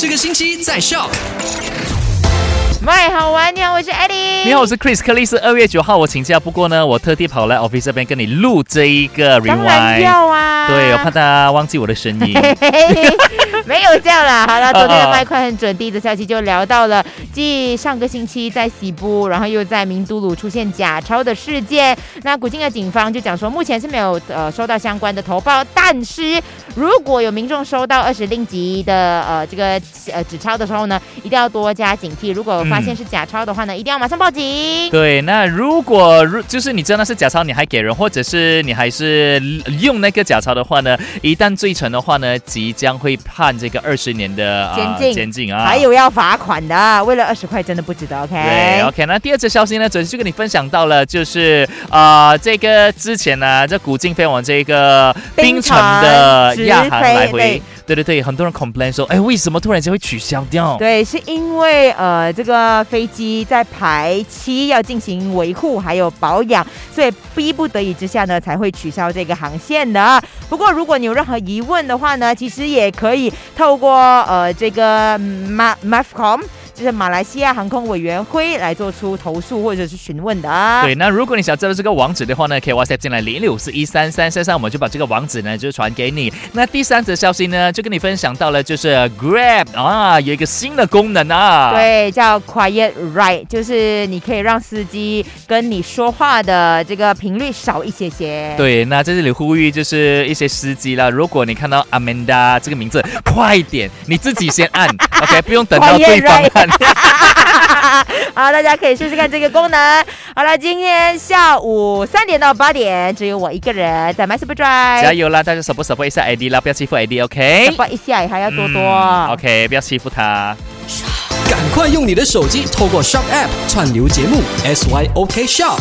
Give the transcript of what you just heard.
这个星期在笑。麦好玩，你好，我是 Eddie。你好，我是 Chris。克里斯二月九号我请假，不过呢，我特地跑来 office 这边跟你录这一个 rewind。当然要啊。对，我怕大家忘记我的声音。没有这样啦。好了，昨天的麦快很准，第一则消息就聊到了，继上个星期在西部，然后又在明都鲁出现假钞的事件。那古晋的警方就讲说，目前是没有呃收到相关的投报，但是如果有民众收到二十令吉的呃这个呃纸钞的时候呢，一定要多加警惕。如果发现是假钞的话呢，一定要马上报警。对，那如果如就是你真的是假钞，你还给人，或者是你还是用那个假钞的话呢，一旦罪成的话呢，即将会判这个二十年的监禁，监禁啊，还有要罚款的。为了二十块，真的不值得。OK，对，OK。那第二则消息呢，准时就跟你分享到了，就是啊，这个之前呢，这古晋飞往这个冰城的亚航来回。对对对，很多人 complain 说，哎，为什么突然间会取消掉？对，是因为呃，这个飞机在排期要进行维护还有保养，所以逼不得已之下呢，才会取消这个航线的。不过，如果你有任何疑问的话呢，其实也可以透过呃这个 Ma Mafcom。就是马来西亚航空委员会来做出投诉或者是询问的。对，那如果你想知道这个网址的话呢，可以 WhatsApp 进来零六四一三三三三，我们就把这个网址呢就传给你。那第三则消息呢，就跟你分享到了，就是 Grab 啊有一个新的功能啊，对，叫 Quiet Ride，就是你可以让司机跟你说话的这个频率少一些些。对，那在这里呼吁就是一些司机啦，如果你看到 Amanda 这个名字，快点你自己先按，OK，不用等到对方按。好，大家可以试试看这个功能。好了，今天下午三点到八点，只有我一个人在 My Super Drive。加油啦！大家 support support 一下 ID 啦，不要欺负 ID，OK？support 一下还要多多，OK？不要欺负他。赶快用你的手机，透过 Shop App 串流节目，SYOK Shop。